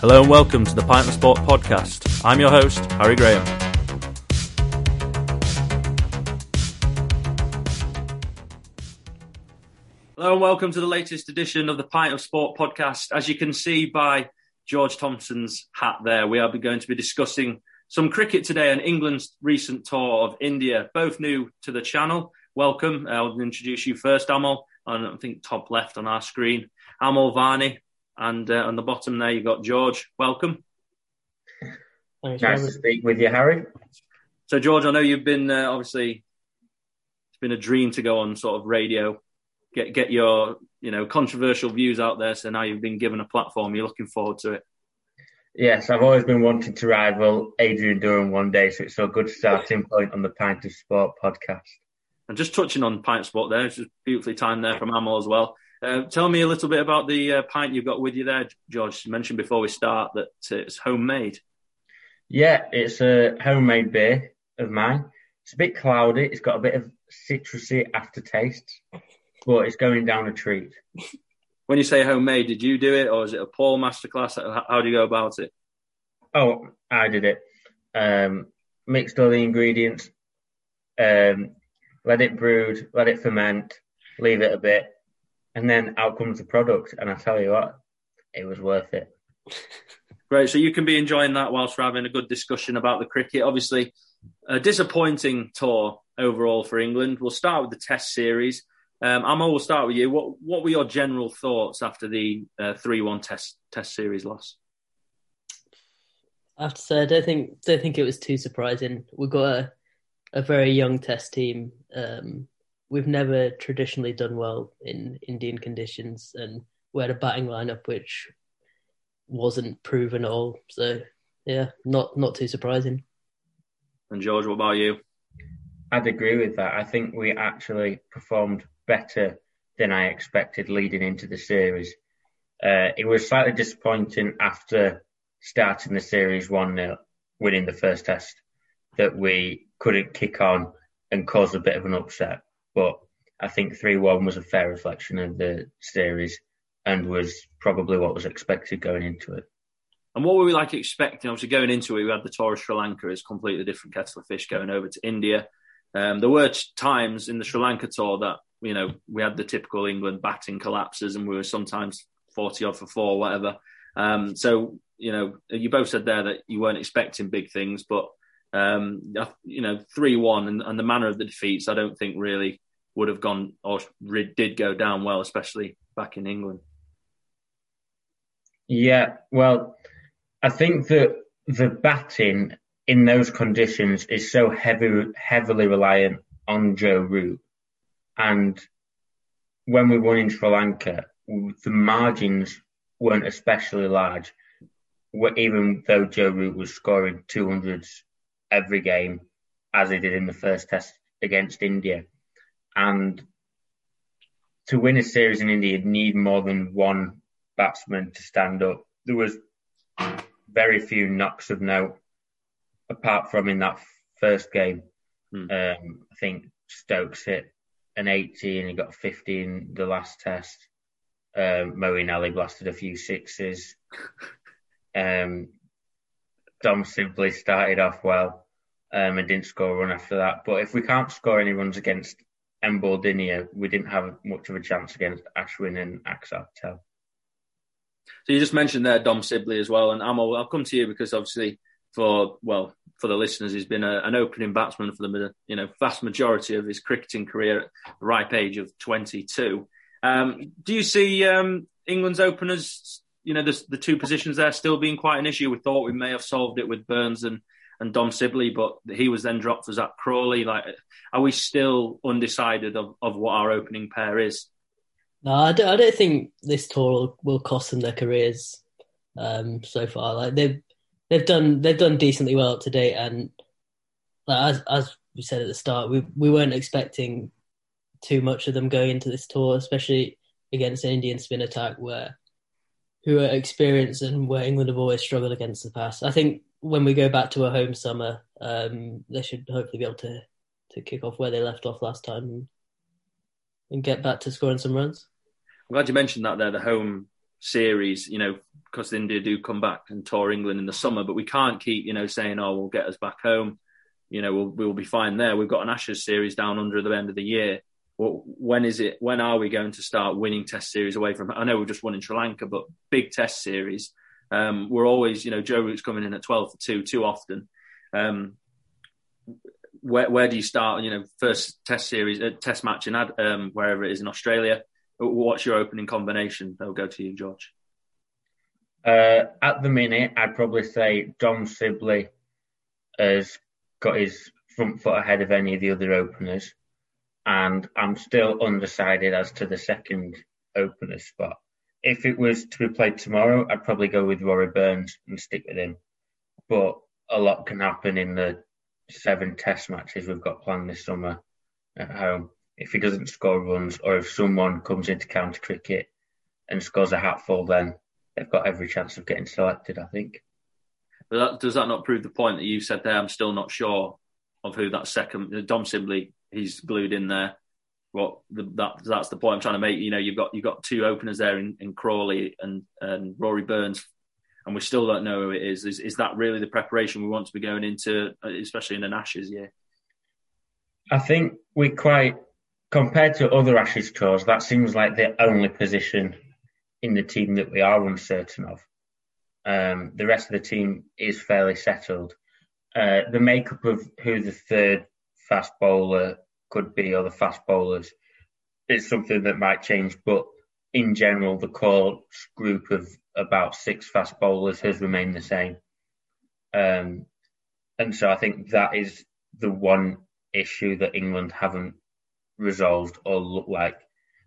Hello and welcome to the Pint of Sport podcast. I'm your host, Harry Graham. Hello and welcome to the latest edition of the Pint of Sport podcast. As you can see by George Thompson's hat there, we are going to be discussing some cricket today and England's recent tour of India, both new to the channel. Welcome. I'll introduce you first, Amol, on I think top left on our screen. Amol Vani, and uh, on the bottom there you've got George. Welcome. Thanks, nice to speak with you, Harry. So, George, I know you've been uh, obviously it's been a dream to go on sort of radio, get get your you know controversial views out there. So now you've been given a platform. You're looking forward to it. Yes, I've always been wanting to rival Adrian Durham one day, so it's a good starting point on the Pint of Sport podcast. And just touching on Pint Sport there, it's just beautifully timed there from Amol as well. Uh, tell me a little bit about the uh, pint you've got with you there, George. You mentioned before we start that it's homemade. Yeah, it's a homemade beer of mine. It's a bit cloudy. It's got a bit of citrusy aftertaste, but it's going down a treat. When you say homemade, did you do it, or is it a Paul masterclass? How do you go about it? Oh, I did it. Um, mixed all the ingredients, um, let it brood, let it ferment, leave it a bit, and then out comes the product. And I tell you what, it was worth it. Great. So you can be enjoying that whilst we're having a good discussion about the cricket. Obviously, a disappointing tour overall for England. We'll start with the Test series. Um, Amo, we'll start with you. What What were your general thoughts after the uh, three uh, one Test Test series loss? I have to say, I don't think don't think it was too surprising. We've got a a very young Test team. Um, we've never traditionally done well in Indian conditions, and we had a batting lineup which wasn't proven at all. So yeah, not not too surprising. And George, what about you? I'd agree with that. I think we actually performed better than I expected leading into the series. Uh, it was slightly disappointing after starting the series 1 0, winning the first test, that we couldn't kick on and cause a bit of an upset. But I think 3 1 was a fair reflection of the series and was probably what was expected going into it. And what were we like expecting? Obviously, going into it, we had the tour of Sri Lanka as completely different kettle of fish going over to India. Um, there were times in the Sri Lanka tour that you know we had the typical England batting collapses, and we were sometimes forty odd for four, whatever. Um, so you know, you both said there that you weren't expecting big things, but um, you know, three one and, and, the manner of the defeats, I don't think really would have gone or did go down well, especially back in England. Yeah, well, I think that the batting in those conditions is so heavy, heavily reliant on Joe Root, and when we won in Sri Lanka, the margins weren't especially large. Even though Joe Root was scoring 200s every game as he did in the first test against India. And to win a series in India, you'd need more than one batsman to stand up. There was very few knocks of note, apart from in that first game. Hmm. Um, I think Stokes hit an 80 and he got 50 in the last test. Um, Moeen Ali blasted a few sixes. Um, Dom Sibley started off well um, and didn't score a run after that. But if we can't score any runs against Embuldeniya, we didn't have much of a chance against Ashwin and Patel. So you just mentioned there Dom Sibley as well, and Amo, I'll come to you because obviously for well for the listeners, he's been a, an opening batsman for the you know vast majority of his cricketing career at the ripe age of 22. Um, do you see um, England's openers you know, the, the two positions there still being quite an issue. We thought we may have solved it with Burns and, and Dom Sibley, but he was then dropped for Zak Crawley. Like, are we still undecided of, of what our opening pair is? No, I don't, I don't think this tour will, cost them their careers um, so far. Like they've they've done they've done decently well up to date, and like, as as we said at the start, we we weren't expecting too much of them going into this tour, especially against an Indian spin attack where who are experienced and where England have always struggled against the past. I think when we go back to a home summer, um, they should hopefully be able to to kick off where they left off last time and, and get back to scoring some runs. I'm glad you mentioned that there, the home series, you know, because India do come back and tour England in the summer, but we can't keep, you know, saying, oh, we'll get us back home. You know, we'll, we'll be fine there. We've got an Ashes series down under the end of the year. Well, when is it? When are we going to start winning Test series away from? I know we've just won in Sri Lanka, but big Test series. Um, we're always, you know, Joe Root's coming in at twelve for two too often. Um, where where do you start? You know, first Test series, uh, Test match in um, wherever it is in Australia. What's your opening combination? I'll go to you, George. Uh, at the minute, I'd probably say Dom Sibley has got his front foot ahead of any of the other openers, and I'm still undecided as to the second opener spot. If it was to be played tomorrow, I'd probably go with Rory Burns and stick with him. But a lot can happen in the seven test matches we've got planned this summer at home. If he doesn't score runs, or if someone comes into county cricket and scores a hatful, then they've got every chance of getting selected. I think. But that, does that not prove the point that you said there? I'm still not sure of who that second Dom Sibley. He's glued in there. What the, that that's the point I'm trying to make. You know, you've got you've got two openers there in, in Crawley and and Rory Burns, and we still don't know who it is. Is is that really the preparation we want to be going into, especially in an Ashes year? I think we quite compared to other Ashes tours. That seems like the only position in the team that we are uncertain of. Um, the rest of the team is fairly settled. Uh, the makeup of who the third fast bowler could be or the fast bowlers is something that might change, but in general, the core group of about six fast bowlers has remained the same. Um, and so I think that is the one issue that England haven't resolved or look like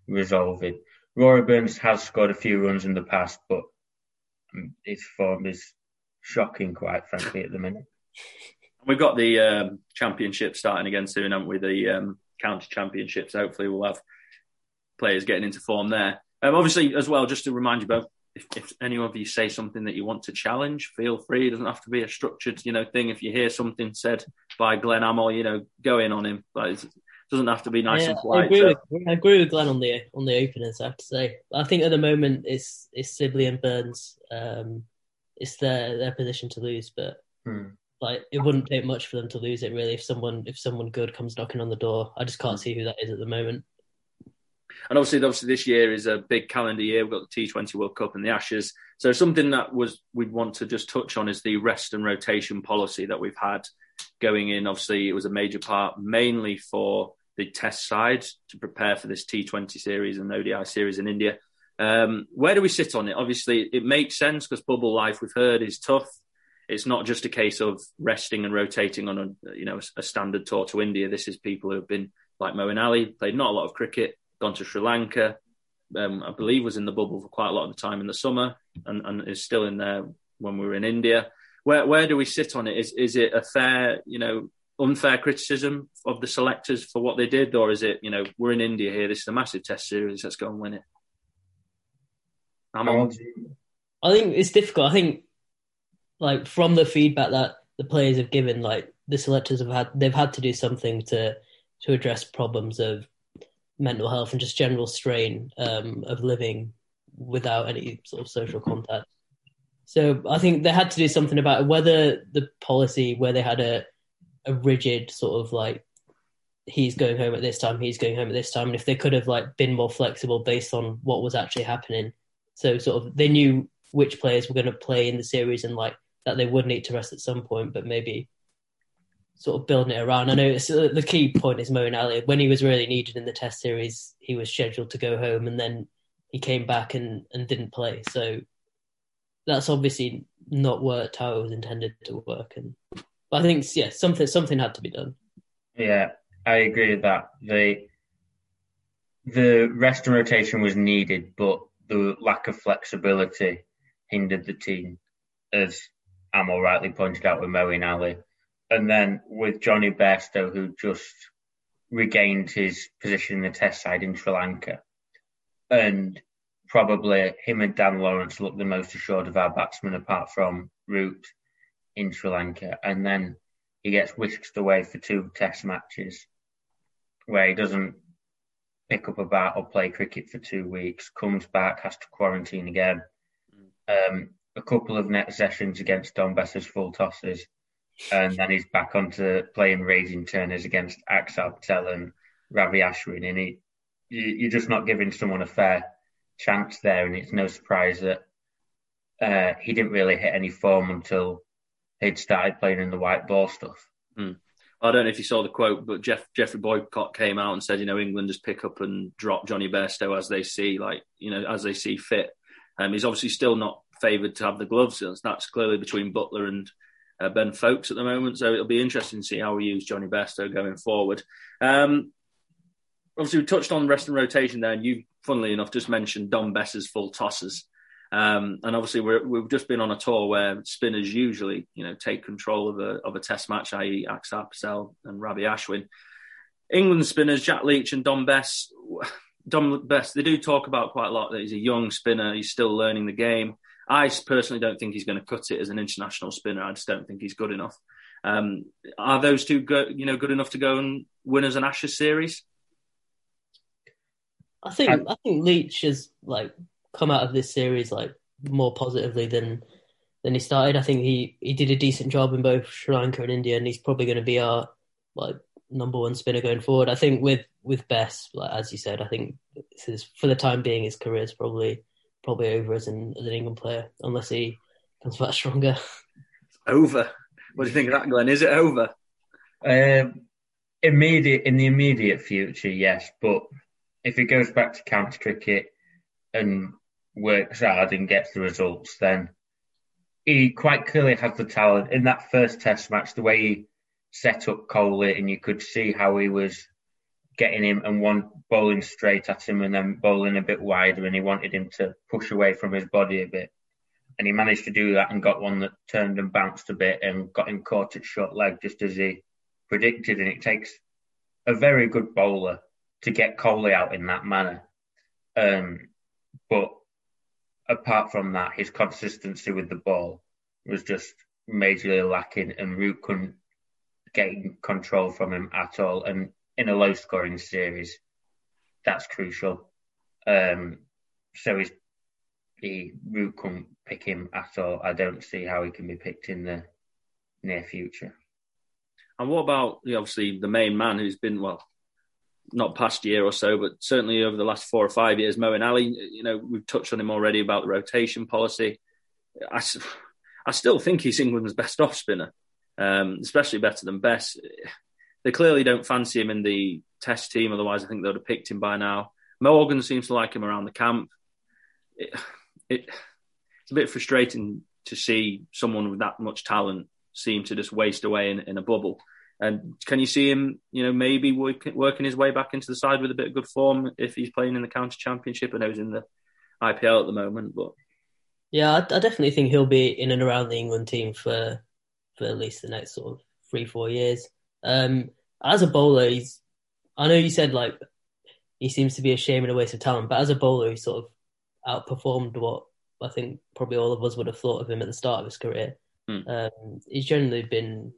resolving. Rory Burns has scored a few runs in the past, but um, his form is shocking, quite frankly, at the minute. We've got the um, championship starting again soon, haven't we? The um, county championships. Hopefully, we'll have players getting into form there. Um, obviously, as well, just to remind you both, if, if, any of you say something that you want to challenge, feel free. It doesn't have to be a structured, you know, thing. If you hear something said by Glenn Amol, you know, go in on him. But doesn't have to be nice yeah, and polite. I agree, so. with, I agree with Glenn on the on the openers. I have to say, I think at the moment it's it's Sibley and Burns. Um, it's their their position to lose, but hmm. Like it wouldn't take much for them to lose it really. If someone if someone good comes knocking on the door, I just can't hmm. see who that is at the moment. And obviously, obviously, this year is a big calendar year. We've got the T20 World Cup and the Ashes. So something that was we'd want to just touch on is the rest and rotation policy that we've had going in. Obviously, it was a major part, mainly for the test side to prepare for this T20 series and ODI series in India. Um, where do we sit on it? Obviously, it makes sense because bubble life we've heard is tough. It's not just a case of resting and rotating on a you know a standard tour to India. This is people who have been like Moeen Ali, played not a lot of cricket, gone to Sri Lanka. Um, I believe was in the bubble for quite a lot of the time in the summer, and, and is still in there when we were in India. Where where do we sit on it? Is is it a fair you know unfair criticism of the selectors for what they did, or is it, you know, we're in India here, this is a massive test series, let's go and win it? I'm on. I think it's difficult. I think, like, from the feedback that the players have given, like, the selectors have had, they've had to do something to to address problems of mental health and just general strain um, of living without any sort of social contact. So I think they had to do something about it. Whether the policy, where they had a a rigid sort of like he's going home at this time, he's going home at this time, and if they could have like been more flexible based on what was actually happening, so sort of they knew which players were going to play in the series and like that they would need to rest at some point, but maybe sort of building it around. I know it's, uh, the key point is Moeen Ali. When he was really needed in the Test series, he was scheduled to go home, and then he came back and and didn't play. So that's obviously not worked how it was intended to work, and but I think yeah, something something had to be done. Yeah, I agree with that. The the rest and rotation was needed, but the lack of flexibility hindered the team, as Amol rightly pointed out with Moeen Ali. And then with Jonny Bairstow, who just regained his position in the test side in Sri Lanka. And probably him and Dan Lawrence looked the most assured of our batsmen apart from Root in Sri Lanka, and then he gets whisked away for two Test matches where he doesn't pick up a bat or play cricket for two weeks, comes back, has to quarantine again. Um, a couple of net sessions against Dom Bess's full tosses, and then he's back onto playing raging turners against Axar Patel and Ravi Ashwin. And he, you, are just not giving someone a fair chance there, and it's no surprise that uh, he didn't really hit any form until he'd started playing in the white ball stuff. Mm. I don't know if you saw the quote, but Jeff, Geoffrey Boycott came out and said, you know, England just pick up and drop Jonny Bairstow as they see, like, you know, as they see fit. Um, he's obviously still not favoured to have the gloves. That's clearly between Buttler and uh, Ben Foakes at the moment. So it'll be interesting to see how we use Jonny Bairstow going forward. Um, obviously, we touched on rest and rotation there, and you, funnily enough, just mentioned Dom Bess's full tosses. Um, and obviously, we have just been on a tour where spinners usually, you know, take control of a of a Test match, i.e., Axar Patel and Ravi Ashwin. England spinners, Jack Leach and Dom Bess. Dom Bess, they do talk about quite a lot that he's a young spinner. He's still learning the game. I personally don't think he's going to cut it as an international spinner. I just don't think he's good enough. Um, are those two, go, you know, good enough to go and win as an Ashes series? I think I, I think Leach has like come out of this series like more positively than than he started. I think he he did a decent job in both Sri Lanka and India, and he's probably going to be our like number one spinner going forward. I think with with Bess, like as you said, I think this is for the time being his career is probably probably over as an as an England player unless he comes back stronger. over. What do you think of that, Glenn? Is it over? Um, immediate in the immediate future, yes. But if he goes back to county cricket and works hard and gets the results, then he quite clearly has the talent. In that first Test match, the way he set up Kohli, and you could see how he was getting him and one bowling straight at him and then bowling a bit wider, and he wanted him to push away from his body a bit. And he managed to do that and got one that turned and bounced a bit and got him caught at short leg just as he predicted. And it takes a very good bowler to get Kohli out in that manner. Um, but apart from that, his consistency with the ball was just majorly lacking, and Root couldn't get control from him at all. And in a low scoring series, that's crucial. Um, so he's, he Root couldn't pick him at all. I don't see how he can be picked in the near future. And what about obviously the main man who's been well not past year or so, but certainly over the last four or five years, Moeen Ali, you know, we've touched on him already about the rotation policy. I, I still think he's England's best off spinner, um, especially better than Bess. They clearly don't fancy him in the test team, otherwise, I think they would have picked him by now. Morgan seems to like him around the camp. It, it, it's a bit frustrating to see someone with that much talent seem to just waste away in, in a bubble. And can you see him, you know, maybe work, working his way back into the side with a bit of good form if he's playing in the county championship? Know he's in the IPL at the moment, but yeah, I, I, definitely think he'll be in and around the England team for for at least the next sort of three four years. Um, as a bowler, he's I know you said like he seems to be a shame and a waste of talent, but as a bowler, he sort of outperformed what I think probably all of us would have thought of him at the start of his career. Hmm. Um, he's generally been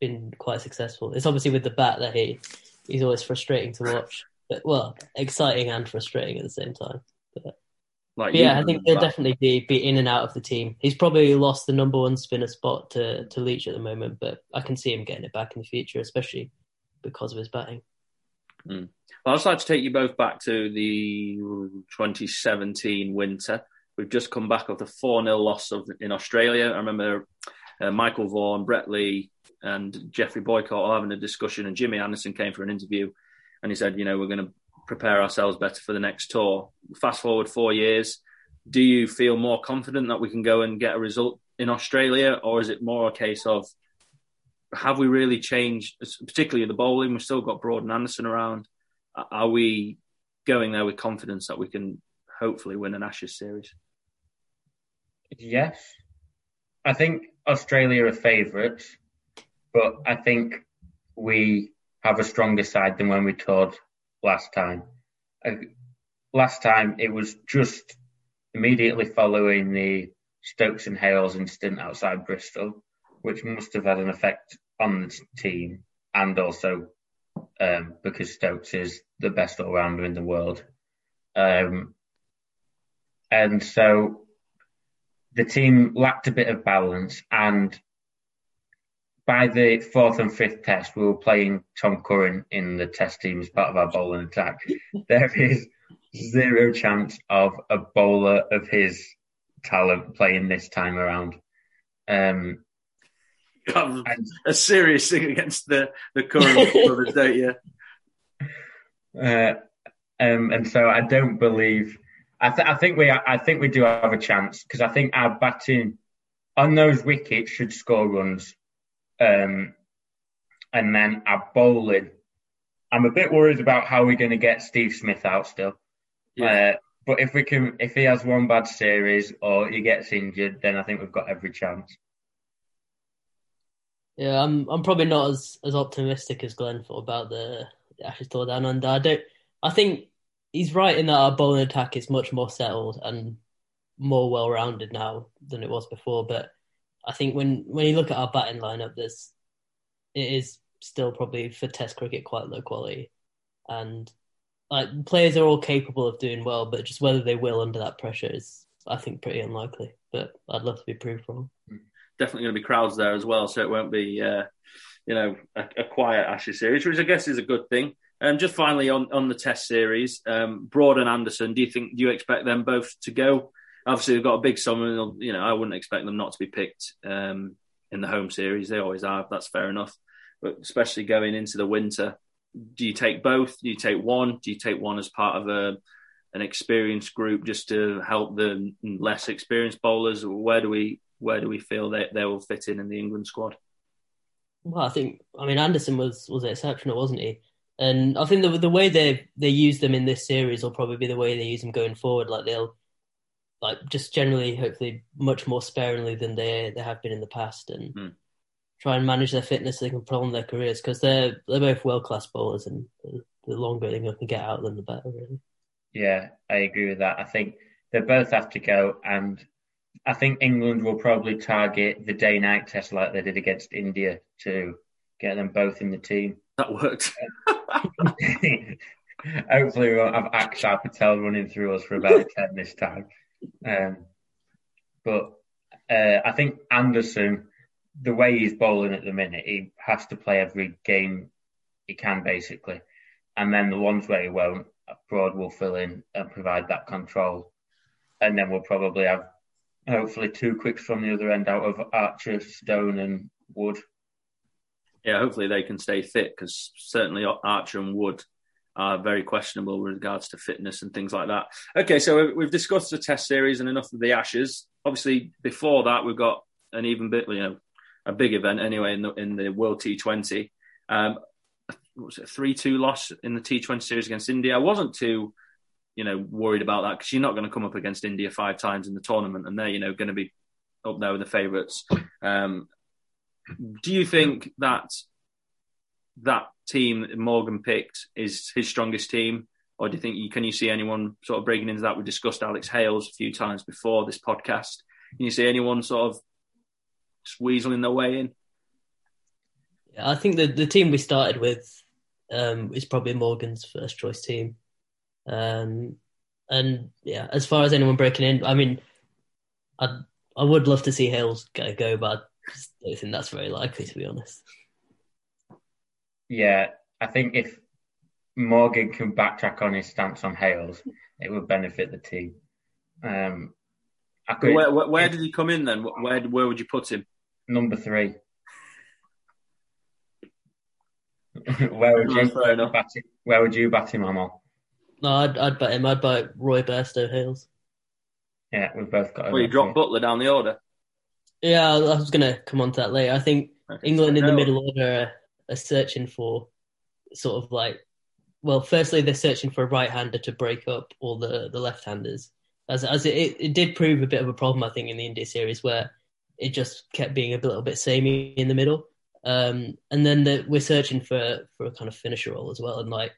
been quite successful. It's obviously with the bat that he he's always frustrating to watch, but well, exciting and frustrating at the same time. But, like yeah, I think he'll definitely be be in and out of the team. He's probably lost the number one spinner spot to to Leach at the moment, but I can see him getting it back in the future, especially because of his batting. Mm. Well, I'd just like to take you both back to the 2017 winter. We've just come back of the 4 0 loss of, in Australia. I remember uh, Michael Vaughan, Brett Lee, and Geoffrey Boycott all having a discussion, and Jimmy Anderson came for an interview, and he said, you know, we're going to prepare ourselves better for the next tour. Fast forward four years, do you feel more confident that we can go and get a result in Australia, or is it more a case of have we really changed, particularly the bowling? We've still got Broad and Anderson around. Are we going there with confidence that we can hopefully win an Ashes series? Yes. I think Australia are favourites but I think we have a stronger side than when we toured last time. Uh, last time it was just immediately following the Stokes and Hales incident outside Bristol, which must have had an effect on the team and also um, because Stokes is the best all rounder in the world. Um, and so the team lacked a bit of balance. And by the fourth and fifth test, we were playing Tom Curran in the test team as part of our bowling attack. there is zero chance of a bowler of his talent playing this time around. Um, have a serious thing against the the Curran brothers, don't you? Uh, um, and so I don't believe. I, th- I think we I think we do have a chance because I think our batting on those wickets should score runs, um, and then our bowling. I'm a bit worried about how we're going to get Steve Smith out still. Yeah. Uh, but if we can, if he has one bad series or he gets injured, then I think we've got every chance. Yeah, I'm I'm probably not as, as optimistic as Glenn about the, the Ashes Tour down under. I don't. I think he's right in that our bowling attack is much more settled and more well rounded now than it was before. But I think when when you look at our batting lineup, there's it is still probably for Test cricket quite low quality, and like players are all capable of doing well, but just whether they will under that pressure is I think pretty unlikely. But I'd love to be proved wrong definitely going to be crowds there as well, so it won't be, uh, you know, a, a, quiet Ashes series, which I guess is a good thing. Um, just finally on, on the Test series, um, Broad and Anderson, do you think do you expect them both to go? Obviously, they've got a big summer. You know, I wouldn't expect them not to be picked um, in the home series. They always are. That's fair enough. But especially going into the winter, do you take both? Do you take one? Do you take one as part of a an experienced group just to help the less experienced bowlers? Where do we where do we feel that they will fit in in the England squad? Well, I think I mean Anderson was was exceptional, wasn't he? And I think the the way they they use them in this series will probably be the way they use them going forward. Like they'll like just generally, hopefully, much more sparingly than they they have been in the past, and hmm. try and manage their fitness so they can prolong their careers because they're they're both world class bowlers, and the, the longer they can get out of them, the better. Really. Yeah, I agree with that. I think they both have to go, and I think England will probably target the day night test like they did against India to get them both in the team. That worked. Hopefully, we won't have Axar Patel running through us for about 10 this time. Um, but uh, I think Anderson, the way he's bowling at the minute, he has to play every game he can, basically. And then the ones where he won't, Broad will fill in and provide that control. And then we'll probably have hopefully two quicks from the other end out of Archer, Stone, and Wood. Yeah, hopefully they can stay fit because certainly Archer and Wood very questionable with regards to fitness and things like that. Okay, so we've discussed the Test series and enough of the Ashes. Obviously, before that, we've got an even bit, you know, a big event anyway in the in the World T20. Um, was it a three two loss in the T20 series against India? I wasn't too you know, worried about that because you're not going to come up against India five times in the tournament, and they're you know going to be up there with the favourites. Um, do you think that that team that Morgan picked is his strongest team, or do you think you can you see anyone sort of breaking into that? We discussed Alex Hales a few times before this podcast. Can you see anyone sort of weaseling their way in? I think the the team we started with um, is probably Morgan's first choice team. Um, and yeah, as far as anyone breaking in, I mean, I I would love to see Hales go, go but I don't think that's very likely, to be honest. Yeah, I think if Morgan can backtrack on his stance on Hales, it would benefit the team. Um, could, where, where, where, did he come in then? Where where would you put him? Number three. where would you bat him, Where would you bat him, Amol? No, I'd, I'd bet him. I'd bet Roy Bairstow Hales. Yeah, we've both got. Well, you dropped Buttler down the order. Yeah, I was going to come on to that later. I think England in the middle order are, searching for sort of like, well, firstly they're searching for a right-hander to break up all the the left-handers, as as it, it did prove a bit of a problem I think in the India series where it just kept being a little bit samey in the middle. Um, and then the, we're searching for for a kind of finisher role as well, and like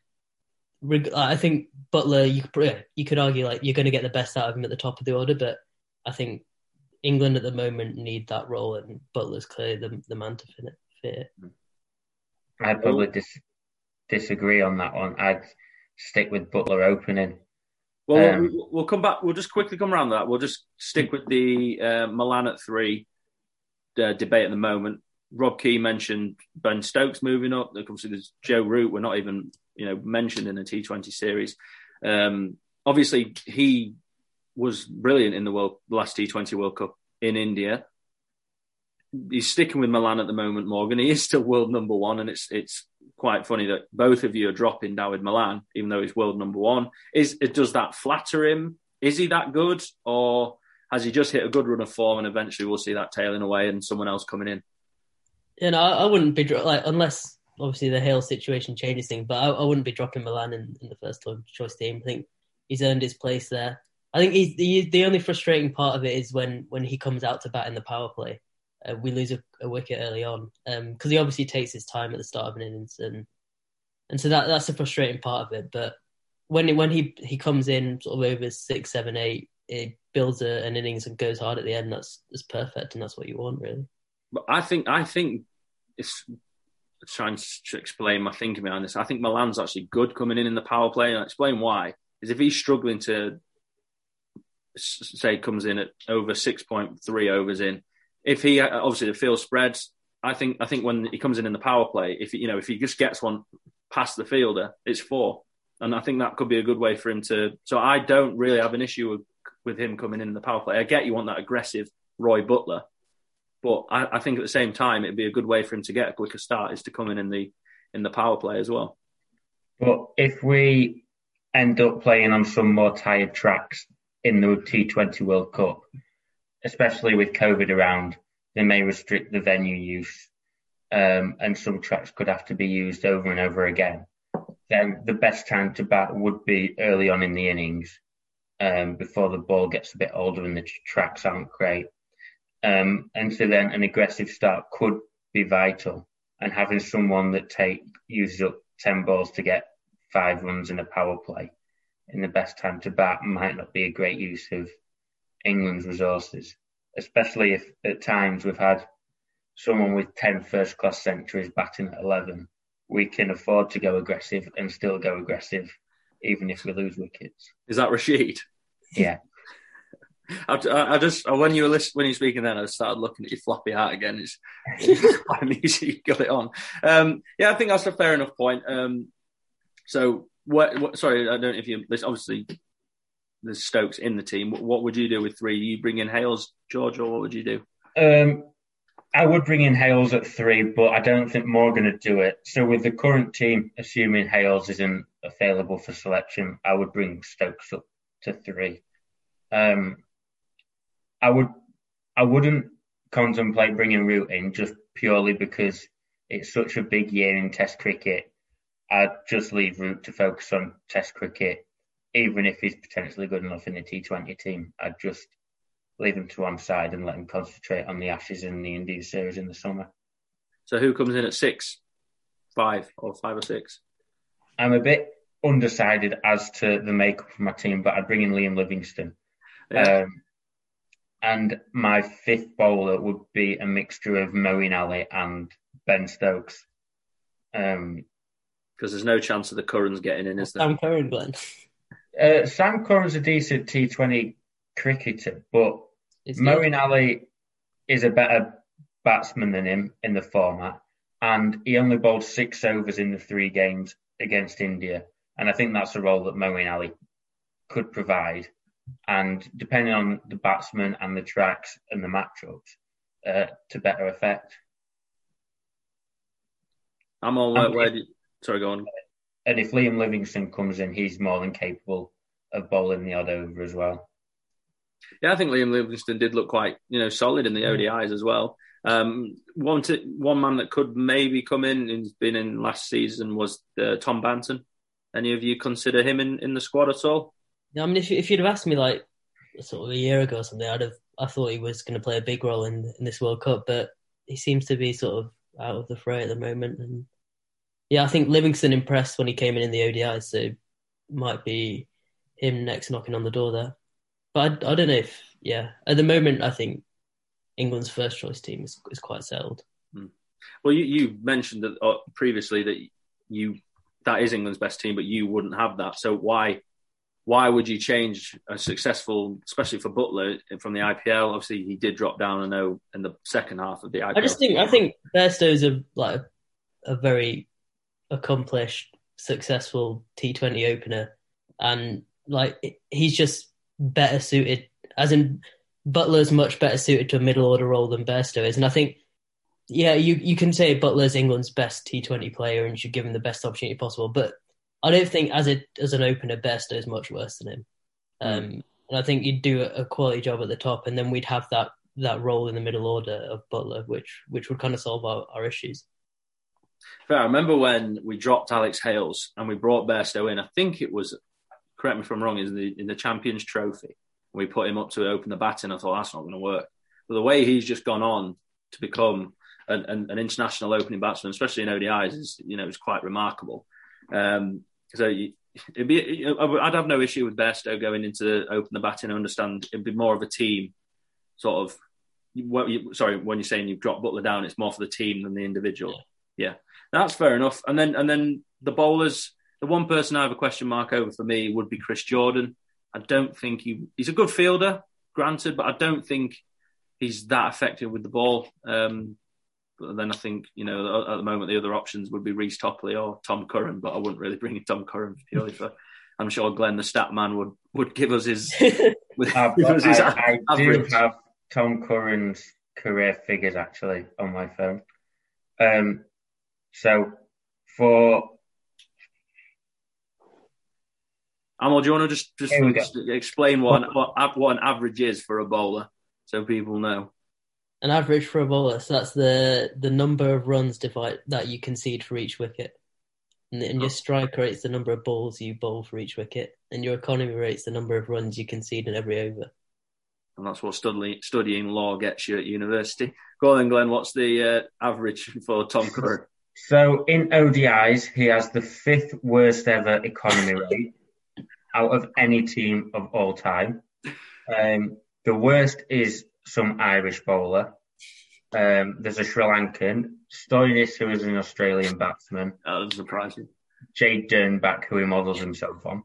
I think Buttler, you could, you could argue like you're going to get the best out of him at the top of the order, but I think England at the moment need that role, and Buttler's clearly the, the man to fit it. I'd probably dis- disagree on that one. I'd stick with Buttler opening. Well, um, we'll, we'll, come back. We'll just quickly come around that. We'll just stick with the uh, Malan at three uh, debate at the moment. Rob Key mentioned Ben Stokes moving up. Obviously, there's Joe Root. We're not even you know mentioned in the T20 series. Um, obviously, he was brilliant in the world last T20 World Cup in India. He's sticking with Malan at the moment, Morgan. He is still world number one, and it's it's quite funny that both of you are dropping Dawid Malan, even though he's world number one. Is does that flatter him? Is he that good, or has he just hit a good run of form and eventually we'll see that tailing away and someone else coming in? You know, I, wouldn't be like unless obviously the Hale situation changes things, but I, I wouldn't be dropping Milan in, in the first choice team. I think he's earned his place there. I think he's the, the only frustrating part of it is when when he comes out to bat in the power play uh, we lose a, a, wicket early on because um, he obviously takes his time at the start of an innings, and and so that that's a frustrating part of it. But when when he he comes in sort of over six, seven, eight, it builds a, an innings and goes hard at the end. That's that's perfect, and that's what you want, really. But I think I think it's trying to explain my thinking behind this. I think Malan's actually good coming in in the power play, and I'll explain why. Is if he's struggling to say comes in at over six point three overs in, if he uh, obviously the field spreads, I think I think when he comes in in the power play, if you know if he just gets one past the fielder, it's four, and I think that could be a good way for him to. So I don't really have an issue with, with him coming in in the power play. I get you want that aggressive Roy Buttler, but I, I, think at the same time it'd be a good way for him to get a quicker start is to come in in the in the power play as well. But if we end up playing on some more tired tracks in the T20 World Cup, especially with COVID around, they may restrict the venue use, um, and some tracks could have to be used over and over again. Then the best time to bat would be early on in the innings, um, before the ball gets a bit older and the tracks aren't great. Um, and so then an aggressive start could be vital, and having someone that take uses up ten balls to get five runs in a power play in the best time to bat might not be a great use of England's resources, especially if at times we've had someone with 10 first class centuries batting at 11. We can afford to go aggressive and still go aggressive, even if we lose wickets. Is that Rashid? Yeah. I, I, just when you were listening, when you were speaking, then I started looking at your floppy hat again. It's, it's quite amusing. You got it on. Um, yeah, I think that's a fair enough point. Um, so, what, what, Sorry, I don't know if you. This obviously, there's Stokes in the team. What would you do with three? You bring in Hales, George, or what would you do? Um, I would bring in Hales at three, but I don't think Morgan would do it. So with the current team, assuming Hales isn't available for selection, I would bring Stokes up to three. Um, I would, I wouldn't contemplate bringing Root in just purely because it's such a big year in Test cricket. I'd just leave Root to focus on Test cricket even if he's potentially good enough in the T20 team, I'd just leave him to one side and let him concentrate on the Ashes and the India series in the summer. So who comes in at six, five, or five or six? I'm a bit undecided as to the makeup of my team, but I'd bring in Liam Livingstone. Yeah. Um, and my fifth bowler would be a mixture of Moeen Ali and Ben Stokes. Um, because there's no chance of the Currans getting in, is there? Sam Curran, Glenn. Uh, Sam Curran's a decent T20 cricketer, but Moeen Ali is a better batsman than him in the format, and he only bowled six overs in the three games against India, and I think that's a role that Moeen Ali could provide. And depending on the batsman and the tracks and the matchups, uh, to better effect. I'm all where, where did, sorry, go on. And if Liam Livingstone comes in, he's more than capable of bowling the odd over as well. Yeah, I think Liam Livingstone did look quite, you know, solid in the ODIs as well. Um, one to, one man that could maybe come in and been in last season was uh, Tom Banton. Any of you consider him in, in the squad at all? I mean, if, if you'd have asked me like sort of a year ago or something, I'd have I thought he was going to play a big role in in this World Cup, but he seems to be sort of out of the fray at the moment. And yeah, I think Livingstone impressed when he came in in the ODI, so might be him next knocking on the door there. But I, I don't know if yeah. At the moment, I think England's first choice team is, is quite settled. Hmm. Well, you, you mentioned that uh, previously that you that is England's best team, but you wouldn't have that. So why why would you change a successful, especially for Buttler from the IPL? Obviously, he did drop down. I know in the second half of the IPL. I just think I think Bairstow's a like a very accomplished, successful T20 opener, and like he's just better suited. As in, Buttler's much better suited to a middle order role than Bairstow is, and I think. Yeah, you, you can say Buttler's England's best T20 player and you should give him the best opportunity possible. But I don't think as a as an opener, Bairstow is much worse than him. Hmm. Um, mm. And I think you'd do a, a, quality job at the top, and then we'd have that that role in the middle order of Buttler, which which would kind of solve our, our issues. Fair. I remember when we dropped Alex Hales and we brought Bairstow in. I think it was, correct me if I'm wrong, in the in the Champions Trophy. We put him up to open the batting. I thought that's not going to work. But the way he's just gone on to become an, an, an international opening batsman, especially in ODIs, is you know is quite remarkable. Um, so it'd be, I'd have no issue with Bairstow going into open the batting. I understand it'd be more of a team sort of. What you, sorry, when you're saying you've dropped Buttler down, it's more for the team than the individual. Yeah. That's fair enough. And then and then the bowlers. The one person I have a question mark over for me would be Chris Jordan. I don't think he he's a good fielder, granted, but I don't think he's that effective with the ball. Um, but then I think, you know, at the moment, the other options would be Reece Topley or Tom Curran, but I wouldn't really bring in Tom Curran purely for. I'm sure Glenn, the stat man, would, would give us his. uh, his I, I do have Tom Curran's career figures actually on my phone. Um, so for Amol, do you want to just, just, just explain what an, what, what an average is for a bowler so people know? an average for a bowler. So that's the the number of runs divide that you concede for each wicket, and, and your strike rate's the number of balls you bowl for each wicket, and your economy rate's the number of runs you concede in every over. And that's what studying studying law gets you at university. Go on, then, Glenn. What's the uh, average for Tom Curran? So in ODIs, he has the fifth worst ever economy rate out of any team of all time. Um, the worst is some Irish bowler. Um, there's a Sri Lankan, Stoinis, who is an Australian batsman. Oh, that's surprising. Jade Dernbach, who he models himself on.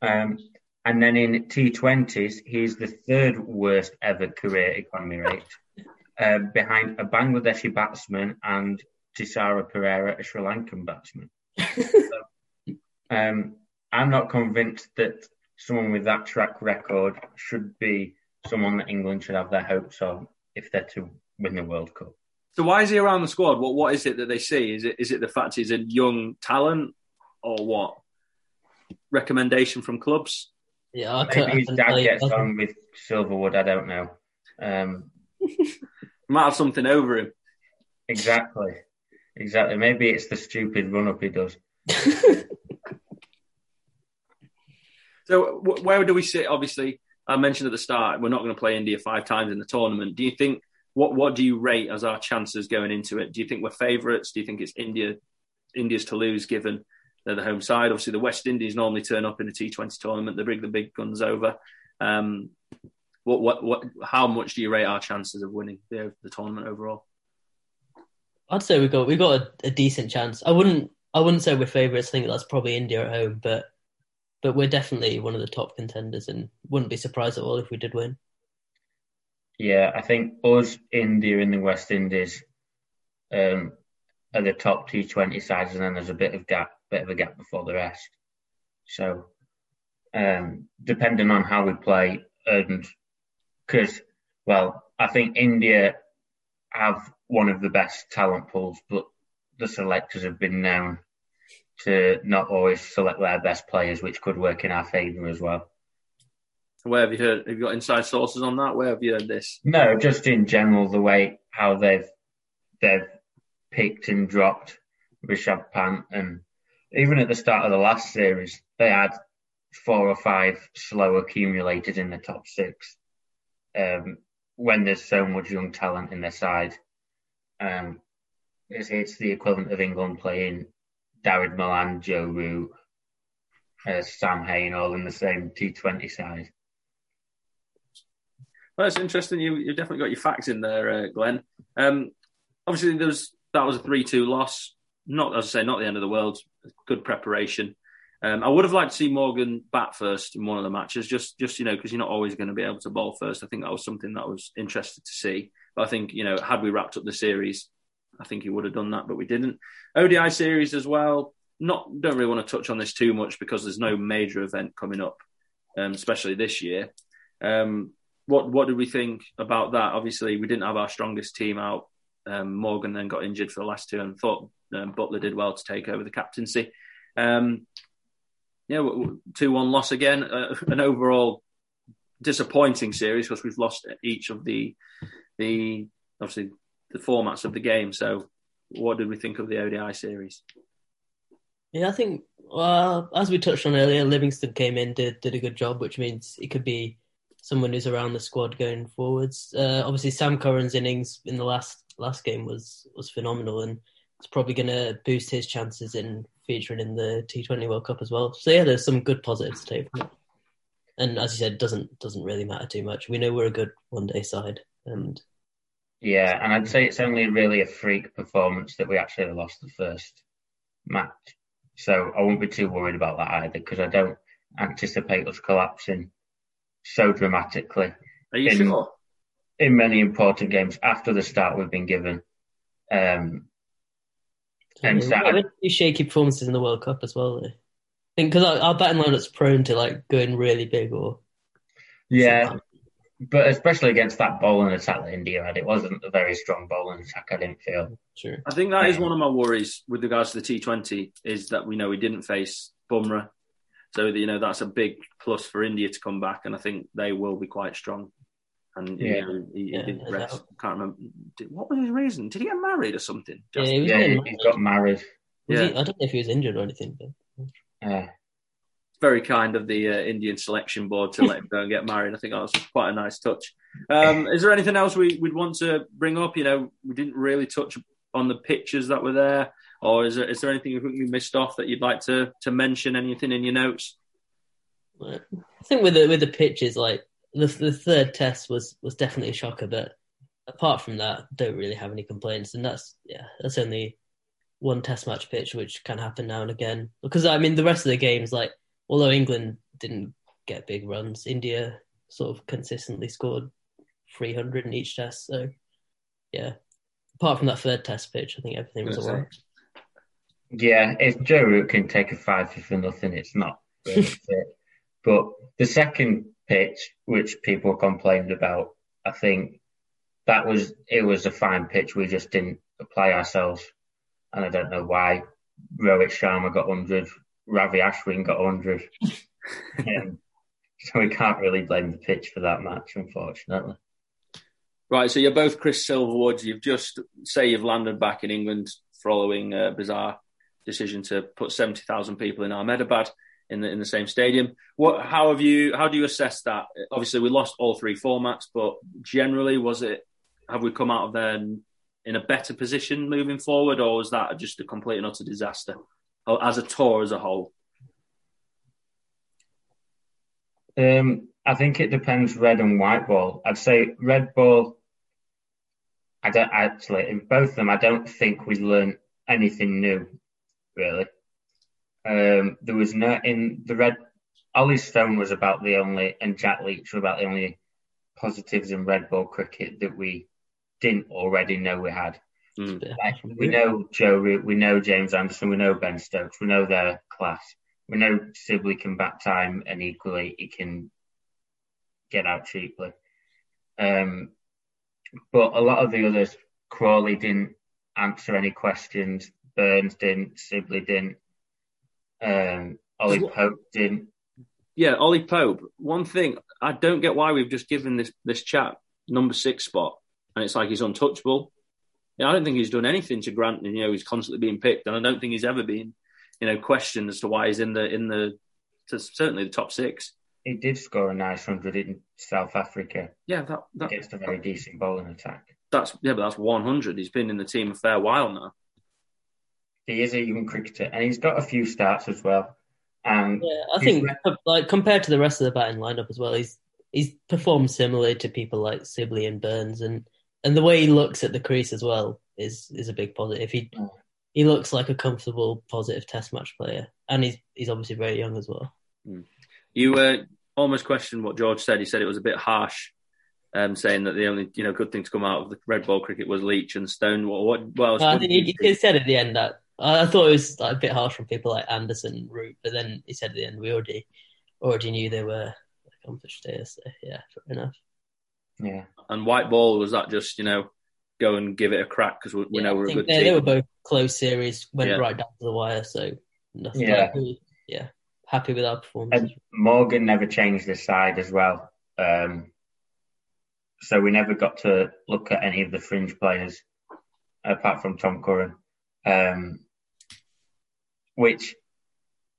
Um, and then in T20s, he's the third worst ever career economy rate, uh, behind a Bangladeshi batsman and Thisara Perera, a Sri Lankan batsman. so, um, I'm not convinced that someone with that track record should be someone that England should have their hopes of if they're to win the World Cup. So why is he around the squad? What what is it that they see? Is it is it the fact he's a young talent or what? Recommendation from clubs? Yeah, I maybe his dad gets on with Silverwood. I don't know. Um, Might have something over him. Exactly, exactly. Maybe it's the stupid run up he does. so where do we sit? Obviously, I mentioned at the start we're not going to play India five times in the tournament. Do you think what what do you rate as our chances going into it? Do you think we're favourites? Do you think it's India India's to lose given they're the home side? Obviously, the West Indies normally turn up in a T20 tournament. They bring the big guns over. Um, what what what? How much do you rate our chances of winning the, the tournament overall? I'd say we got we got a, a decent chance. I wouldn't I wouldn't say we're favourites. I think that's probably India at home, but but we're definitely one of the top contenders, and wouldn't be surprised at all if we did win. Yeah, I think us, India, and the West Indies um, are the top T20 sides, and then there's a bit of gap, bit of a gap before the rest. So, um, depending on how we play, and because, well, I think India have one of the best talent pools, but the selectors have been known to not always select their best players, which could work in our favour as well. Where have you heard? Have you got inside sources on that? Where have you heard this? No, just in general, the way how they've they've picked and dropped Rishabh Pant, and even at the start of the last series, they had four or five slow accumulators in the top six. Um, when there's so much young talent in their side, um, it's, it's the equivalent of England playing Dawid Malan, Joe Root, uh, Sam Hain, all in the same T20 side. Well, that's interesting. You you definitely got your facts in there, uh, Glenn. Um, obviously, there was that was a three-two loss. not as I say, not the end of the world. Good preparation. Um, I would have liked to see Morgan bat first in one of the matches, just just you know because you're not always going to be able to bowl first. I think that was something that I was interested to see. But I think you know had we wrapped up the series, I think he would have done that, but we didn't. ODI series as well. Not don't really want to touch on this too much because there's no major event coming up, um, especially this year. Um, what what did we think about that? Obviously, we didn't have our strongest team out. Um, Morgan then got injured for the last two, and thought um, Buttler did well to take over the captaincy. Um, yeah, two one loss again. Uh, an overall disappointing series because we've lost each of the the obviously the formats of the game. So, what did we think of the ODI series? Yeah, I think well, as we touched on earlier, Livingstone came in did did a good job, which means it could be someone who's around the squad going forwards. Uh, obviously, Sam Curran's innings in the last last game was was phenomenal, and it's probably going to boost his chances in featuring in the T20 World Cup as well. So yeah, there's some good positives to take from it. And as you said, doesn't doesn't really matter too much. We know we're a good one day side, and yeah, and I'd say it's only really a freak performance that we actually lost the first match. So I won't be too worried about that either because I don't anticipate us collapsing so dramatically. Are you in, sure? In many important games after the start we've been given. Um, and so I shaky performances in the World Cup as well. Though. I think because our, our batting lineup's prone to like going really big or yeah, but especially against that bowling attack that India had, it wasn't a very strong bowling attack. I didn't feel. Sure. I think that is um, one of my worries with regards to the T20 is that we know we didn't face Bumrah, so you know that's a big plus for India to come back, and I think they will be quite strong. And yeah, you know, he, he yeah, did rest. Can't remember did, what was his reason. Did he get married or something? Yeah, he, yeah, he got married. Yeah. He, I don't know if he was injured or anything. But... Yeah. Very kind of the uh, Indian selection board to let him go and get married. I think that was quite a nice touch. Um, is there anything else we, would want to bring up? You know, we didn't really touch on the pictures that were there, or is there, is there anything you we missed off that you'd like to to mention? Anything in your notes? I think with the with the pitches, like the the third test was was definitely a shocker, but apart from that, don't really have any complaints. And that's yeah, that's only one test match pitch, which can happen now and again. Because I mean, the rest of the games, like although England didn't get big runs, India sort of consistently scored 300 in each test. So yeah, apart from that third test pitch, I think everything was alright. Yeah, if Joe Root can take a five for nothing, it's not really. But the second pitch, which people complained about, I think that was it was a fine pitch. We just didn't apply ourselves, and I don't know why. Rohit Sharma got hundred, Ravi Ashwin got hundred, um, so we can't really blame the pitch for that match, unfortunately. Right, so you're both Chris Silverwood. You've just say you've landed back in England following a bizarre decision to put seventy thousand people in Ahmedabad in the in the same stadium. What? How have you? How do you assess that? Obviously, we lost all three formats, but generally, was it? Have we come out of there in a better position moving forward, or was that just a complete and utter disaster as a tour as a whole? Um, I think it depends red and white ball. I'd say red ball. I don't actually in both of them. I don't think we learned anything new, really. Um, there was no in the red. Ollie Stone was about the only, and Jack Leach were about the only positives in red ball cricket that we didn't already know we had. Mm. Like, we know Joe Root, we know James Anderson, we know Ben Stokes, we know their class. We know Sibley can back time, and equally he can get out cheaply. Um, but a lot of the others, Crawley didn't answer any questions. Burns didn't. Sibley didn't. Um, Ollie Pope didn't. Yeah, Ollie Pope. One thing I don't get why we've just given this this chap number six spot, and it's like he's untouchable. Yeah, I don't think he's done anything to grant. and You know, he's constantly being picked, and I don't think he's ever been, you know, questioned as to why he's in the in the certainly the top six. He did score a nice hundred in South Africa. Yeah, that, that against a very decent bowling attack. That's yeah, but that's one hundred. He's been in the team a fair while now. He is a young cricketer, and he's got a few starts as well. And yeah, I think like compared to the rest of the batting lineup as well, he's he's performed similarly to people like Sibley and Burns, and and the way he looks at the crease as well is is a big positive. He he looks like a comfortable, positive Test match player, and he's he's obviously very young as well. You uh, almost questioned what George said. He said it was a bit harsh, um, saying that the only you know good thing to come out of the red ball cricket was Leach and Stone. What? what well, I think he, he, said at the end that I thought it was like, a bit harsh from people like Anderson, Root, but then he said at the end we already already knew they were accomplished here. So yeah, fair enough. Yeah. And white ball was that just you know go and give it a crack because we, we yeah, know we're a good they, team. They were both close series, went Yeah. right down to the wire. So nothing. Yeah. Like, yeah, happy with our performance. And Morgan never changed his side as well. Um, so we never got to look at any of the fringe players apart from Tom Curran. Um, which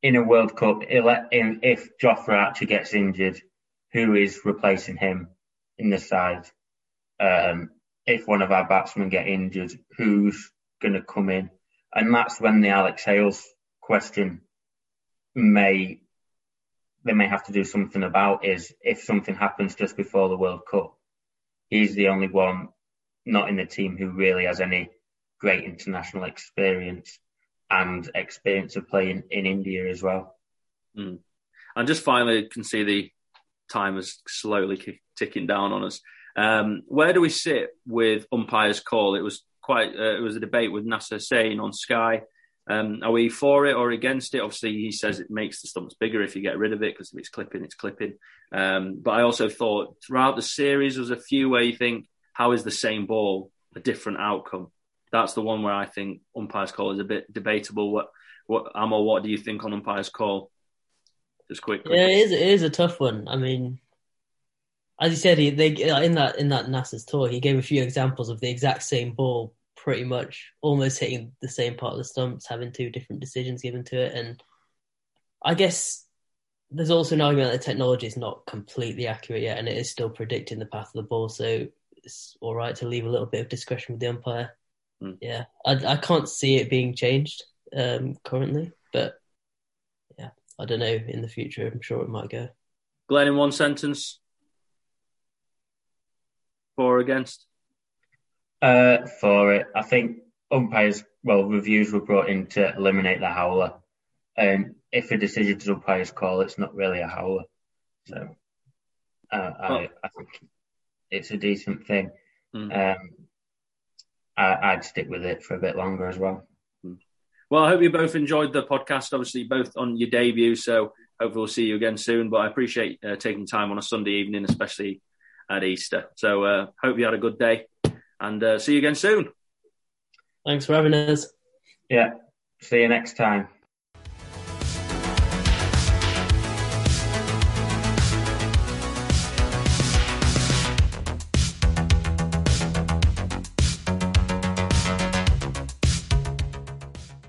in a World Cup, if Jofra actually gets injured, who is replacing him in the side? Um, if one of our batsmen get injured, who's going to come in? And that's when the Alex Hales question may they may have to do something about is if something happens just before the World Cup, he's the only one not in the team who really has any great international experience and experience of playing in India as well. And just finally, you can see the time is slowly kick, ticking down on us. Um, where do we sit with umpire's call? It was quite. Uh, it was a debate with Nasser Hussain on Sky. Um, are we for it or against it? Obviously, he says it makes the stumps bigger if you get rid of it because if it's clipping, it's clipping. Um, but I also thought throughout the series there was a few where you think, how is the same ball a different outcome? That's the one where I think umpire's call is a bit debatable. What, what, Amol, what do you think on umpire's call? Just quickly. Yeah, it is. It is a tough one. I mean, as you said, he they in that in that Nasser's tour, he gave a few examples of the exact same ball, pretty much almost hitting the same part of the stumps, having two different decisions given to it, and I guess there's also an argument that the technology is not completely accurate yet, and it is still predicting the path of the ball. So it's all right to leave a little bit of discretion with the umpire. Mm. Yeah, I, I can't see it being changed um, currently, but yeah, I don't know in the future. I'm sure it might go. Glenn, in one sentence, for or against? Uh, for it, I think umpires, well, reviews were brought in to eliminate the howler. And if a decision is umpire's call, it's not really a howler. So uh, I, I think it's a decent thing. Mm. Um, I, I'd stick with it for a bit longer as well. Well, I hope you both enjoyed the podcast. Obviously, both on your debut, so hopefully we'll see you again soon. But I appreciate uh, taking time on a Sunday evening, especially at Easter. So uh, hope you had a good day, and uh, see you again soon. Thanks for having us. Yeah. See you next time.